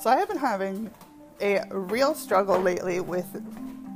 So I have been having a real struggle lately with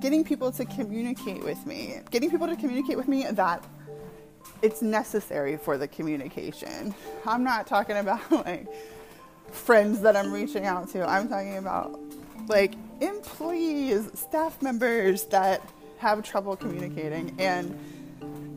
getting people to communicate with me, getting people to communicate with me that it's necessary for the communication. I'm not talking about like friends that I'm reaching out to. I'm talking about like employees, staff members that have trouble communicating and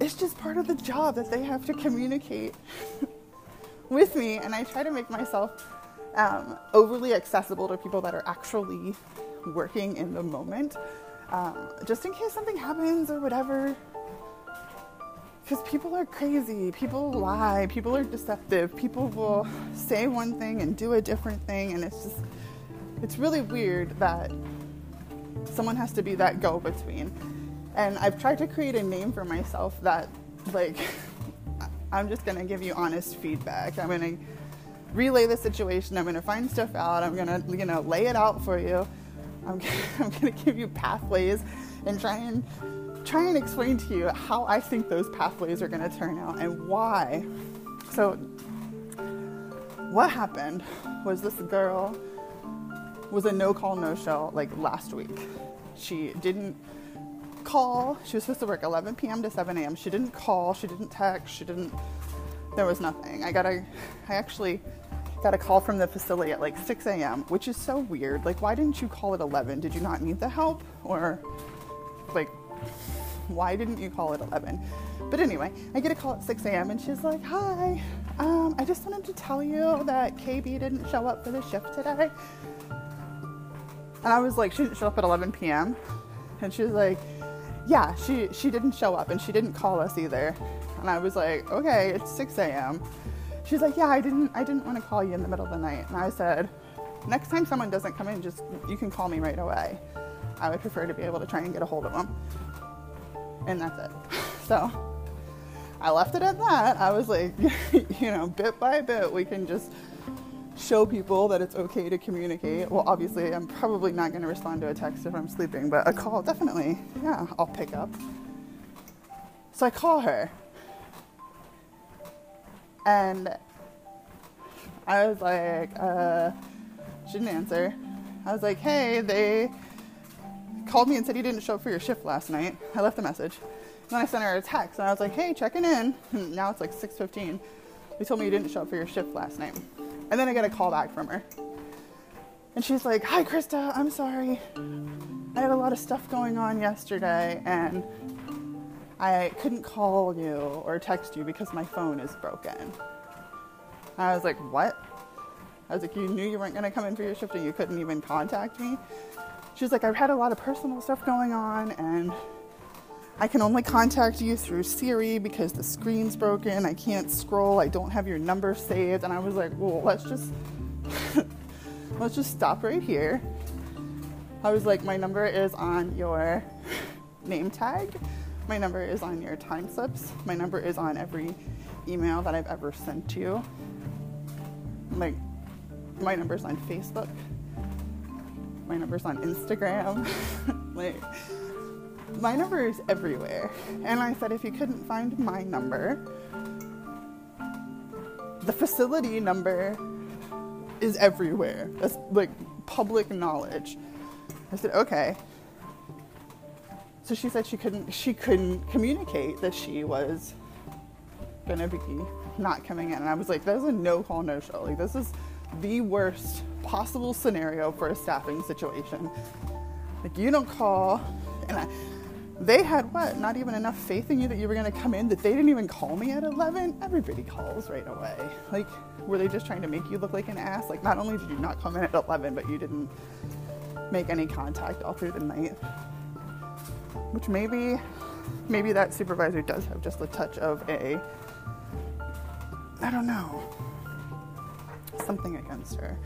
it's just part of the job that they have to communicate with me and I try to make myself um, overly accessible to people that are actually working in the moment um, just in case something happens or whatever because people are crazy, people lie, people are deceptive, people will say one thing and do a different thing, and it's just, it's really weird that someone has to be that go between. And I've tried to create a name for myself that, like, I'm just gonna give you honest feedback. I'm gonna relay the situation, I'm gonna find stuff out, I'm gonna, you know, lay it out for you. I'm, I'm gonna give you pathways and try and try and explain to you how I think those pathways are going to turn out and why. So, what happened was this girl was a no call, no show like last week. She didn't call. She was supposed to work 11 p.m. to 7 a.m. She didn't call. She didn't text. She didn't. There was nothing. I got a. I actually got a call from the facility at like 6 a.m., which is so weird. Like, why didn't you call at 11? Did you not need the help? Or, like, why didn't you call at 11? But anyway, I get a call at 6 a.m. and she's like, Hi, um, I just wanted to tell you that KB didn't show up for the shift today. And I was like, She didn't show up at 11 p.m. And she's like, Yeah, she, she didn't show up and she didn't call us either. And I was like, Okay, it's 6 a.m. She's like, Yeah, I didn't I didn't want to call you in the middle of the night. And I said, Next time someone doesn't come in, just you can call me right away. I would prefer to be able to try and get a hold of them and that's it. So I left it at that. I was like, you know, bit by bit, we can just show people that it's okay to communicate. Well, obviously, I'm probably not going to respond to a text if I'm sleeping, but a call, definitely, yeah, I'll pick up. So I call her. And I was like, uh, she didn't answer. I was like, hey, they called me and said he didn't show up for your shift last night. I left a message. Then I sent her a text and I was like, hey, checking in. And now it's like 6.15. They told me you didn't show up for your shift last night. And then I get a call back from her. And she's like, hi, Krista, I'm sorry. I had a lot of stuff going on yesterday and I couldn't call you or text you because my phone is broken. I was like, what? I was like, you knew you weren't going to come in for your shift and you couldn't even contact me? She was like, I've had a lot of personal stuff going on and I can only contact you through Siri because the screen's broken. I can't scroll. I don't have your number saved. And I was like, well, let's just let's just stop right here. I was like, my number is on your name tag. My number is on your time slips. My number is on every email that I've ever sent to you. Like, my number's on Facebook my number's on Instagram. like, my number is everywhere. And I said, if you couldn't find my number, the facility number is everywhere. That's like public knowledge. I said, okay. So she said she couldn't she couldn't communicate that she was gonna be not coming in. And I was like, that's a no call, no show. Like this is the worst possible scenario for a staffing situation. Like you don't call, and I, they had what? Not even enough faith in you that you were gonna come in that they didn't even call me at 11. Everybody calls right away. Like, were they just trying to make you look like an ass? Like, not only did you not come in at 11, but you didn't make any contact all through the night. Which maybe, maybe that supervisor does have just a touch of a, I don't know, something against her.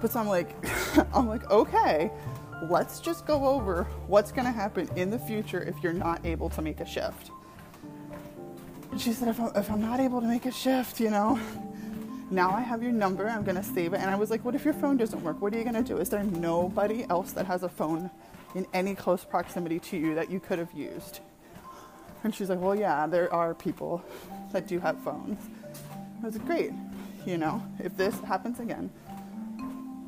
But so I'm like, I'm like, okay, let's just go over what's going to happen in the future if you're not able to make a shift. And she said, if I'm, if I'm not able to make a shift, you know, now I have your number, I'm going to save it. And I was like, what if your phone doesn't work? What are you going to do? Is there nobody else that has a phone in any close proximity to you that you could have used? And she's like, well, yeah, there are people that do have phones. I was like, great, you know, if this happens again,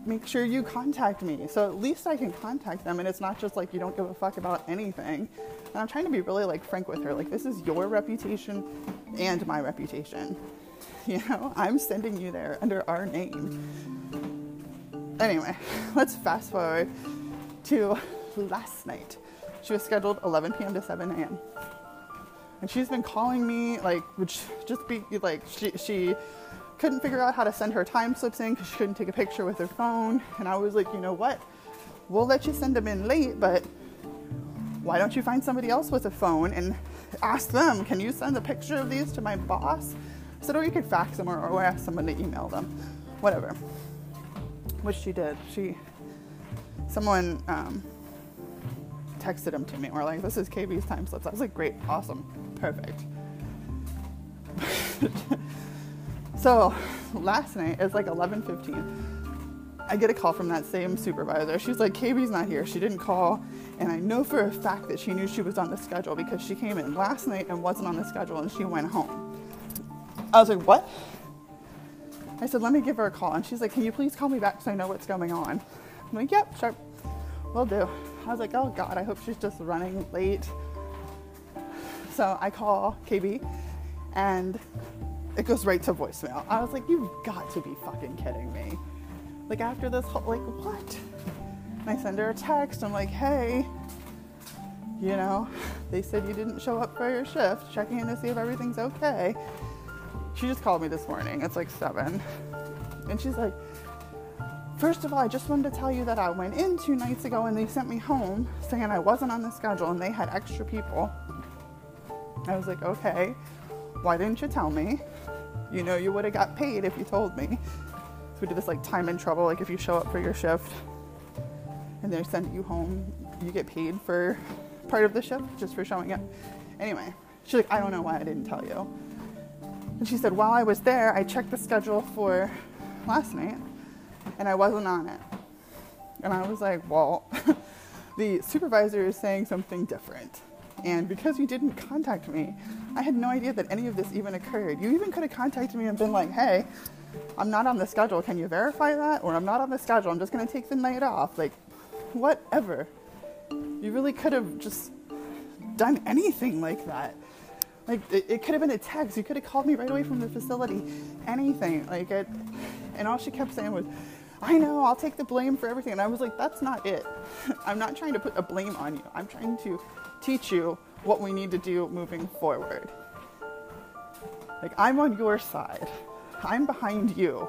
make sure you contact me. So at least I can contact them and it's not just like you don't give a fuck about anything. And I'm trying to be really like frank with her. Like this is your reputation and my reputation. You know, I'm sending you there under our name. Anyway, let's fast forward to last night. She was scheduled 11 p.m. to 7 a.m. And she's been calling me, like, which just be like, she, she couldn't figure out how to send her time slips in because she couldn't take a picture with her phone. And I was like, you know what? We'll let you send them in late, but why don't you find somebody else with a phone and ask them, can you send a picture of these to my boss? I said, or you could fax them or, or ask someone to email them, whatever. Which she did. She, someone um, texted them to me. We're like, this is KB's time slips. I was like, great, awesome, perfect. so last night it's like 11:15. I get a call from that same supervisor. She's like, KB's not here. She didn't call. And I know for a fact that she knew she was on the schedule because she came in last night and wasn't on the schedule and she went home. I was like, what? I said, let me give her a call. And she's like, can you please call me back so I know what's going on? I'm like, yep, sure. Will do. I was like, oh God, I hope she's just running late. So I call KB and it goes right to voicemail. I was like, you've got to be fucking kidding me. Like after this whole, like what? And I send her a text. I'm like, hey, you know, they said you didn't show up for your shift, checking in to see if everything's okay. She just called me this morning. It's like seven. And she's like, First of all, I just wanted to tell you that I went in two nights ago and they sent me home saying I wasn't on the schedule and they had extra people. I was like, okay, why didn't you tell me? You know, you would have got paid if you told me. So we did this like time and trouble, like if you show up for your shift and they send you home, you get paid for part of the shift just for showing up. Anyway, she's like, I don't know why I didn't tell you. And she said, while I was there, I checked the schedule for last night and I wasn't on it. And I was like, well, the supervisor is saying something different. And because you didn't contact me, I had no idea that any of this even occurred. You even could have contacted me and been like, hey, I'm not on the schedule. Can you verify that? Or I'm not on the schedule. I'm just going to take the night off. Like, whatever. You really could have just done anything like that. Like, it, it could have been a text. You could have called me right away from the facility. Anything. Like, it, and all she kept saying was, I know, I'll take the blame for everything. And I was like, that's not it. I'm not trying to put a blame on you. I'm trying to teach you what we need to do moving forward. Like, I'm on your side, I'm behind you.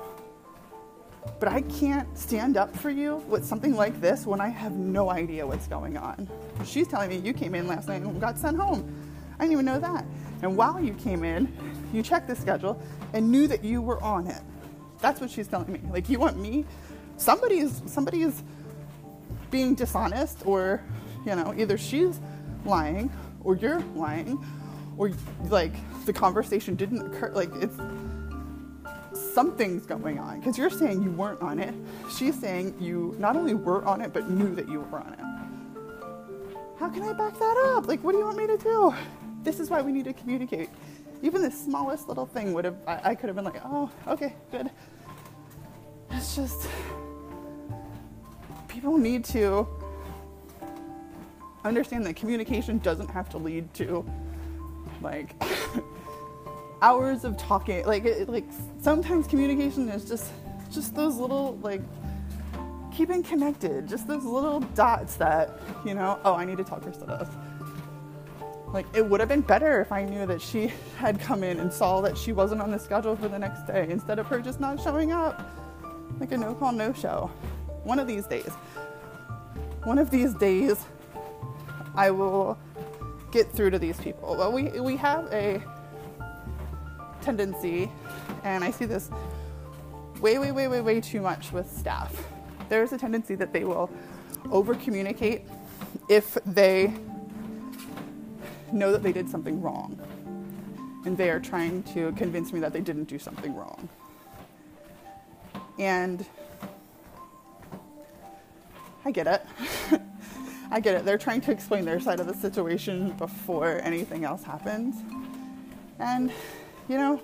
But I can't stand up for you with something like this when I have no idea what's going on. She's telling me you came in last night and got sent home. I didn't even know that. And while you came in, you checked the schedule and knew that you were on it. That's what she's telling me. Like you want me Somebody's is somebody is being dishonest or you know, either she's lying or you're lying or like the conversation didn't occur like it's something's going on because you're saying you weren't on it. She's saying you not only were on it but knew that you were on it. How can I back that up? Like what do you want me to do? This is why we need to communicate even the smallest little thing would have, I, I could have been like, oh, okay, good. It's just, people need to understand that communication doesn't have to lead to like hours of talking. Like, it, like sometimes communication is just, just those little like keeping connected, just those little dots that, you know, oh, I need to talk so this like, it would have been better if I knew that she had come in and saw that she wasn't on the schedule for the next day instead of her just not showing up. Like a no call, no show. One of these days. One of these days, I will get through to these people. Well, we, we have a tendency, and I see this way, way, way, way, way too much with staff. There's a tendency that they will over communicate if they know that they did something wrong. And they are trying to convince me that they didn't do something wrong. And I get it. I get it. They're trying to explain their side of the situation before anything else happens. And, you know,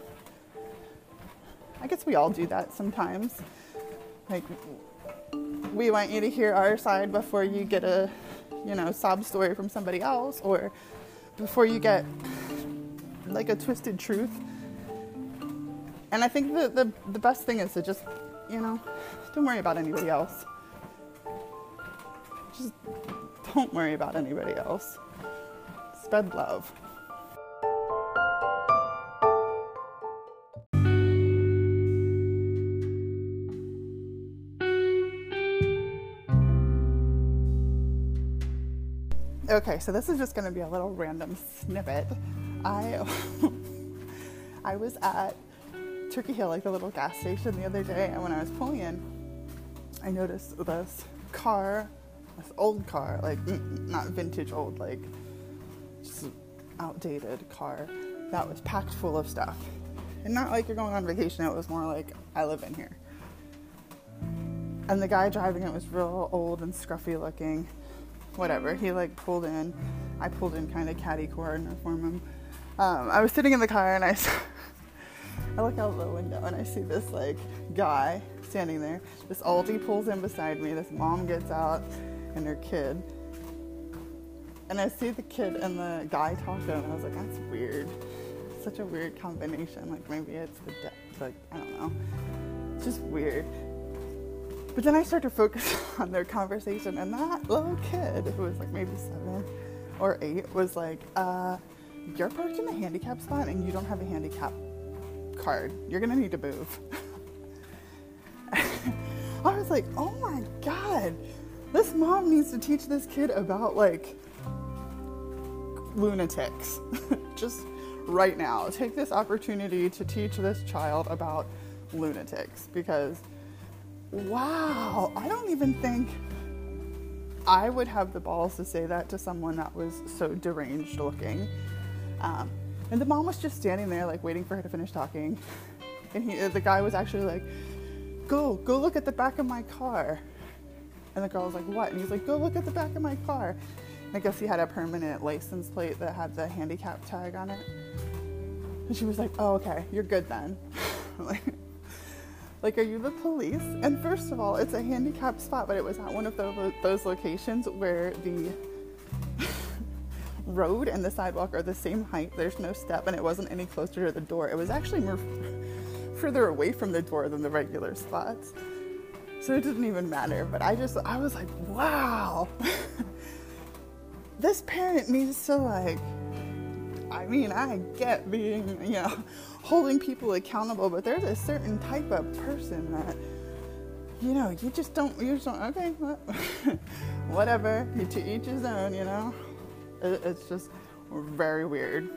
I guess we all do that sometimes. Like, we want you to hear our side before you get a, you know, sob story from somebody else or before you get like a twisted truth. And I think the, the, the best thing is to just, you know, don't worry about anybody else. Just don't worry about anybody else. Spread love. Okay, so this is just going to be a little random snippet. I I was at Hill, like the little gas station, the other day, and when I was pulling in, I noticed this car, this old car, like not vintage old, like just outdated car that was packed full of stuff. And not like you're going on vacation, it was more like I live in here. And the guy driving it was real old and scruffy looking whatever. He like pulled in. I pulled in kind of caddy corner for him. Um, I was sitting in the car and I saw, I look out the window and I see this like guy standing there. This oldie pulls in beside me. This mom gets out and her kid. And I see the kid and the guy talking and I was like, that's weird. Such a weird combination. Like maybe it's the de- like I don't know. It's just weird. But then I start to focus on their conversation, and that little kid, who was like maybe seven or eight, was like, uh, You're parked in the handicap spot and you don't have a handicap card. You're gonna need to move. I was like, Oh my god, this mom needs to teach this kid about like lunatics. Just right now, take this opportunity to teach this child about lunatics because wow, I don't even think I would have the balls to say that to someone that was so deranged looking. Um, and the mom was just standing there, like waiting for her to finish talking. And he, the guy was actually like, "Go, go look at the back of my car." And the girl was like, "What?" And he's like, "Go look at the back of my car." And I guess he had a permanent license plate that had the handicap tag on it. And she was like, "Oh, okay, you're good then." like, like, are you the police? And first of all, it's a handicapped spot, but it was at one of the, those locations where the road and the sidewalk are the same height. There's no step, and it wasn't any closer to the door. It was actually more further away from the door than the regular spots. So it didn't even matter. But I just, I was like, wow. this parent needs to, like, I mean, I get being, you know, holding people accountable, but there's a certain type of person that, you know, you just don't, you just don't, okay, whatever, to each his own, you know? It's just very weird.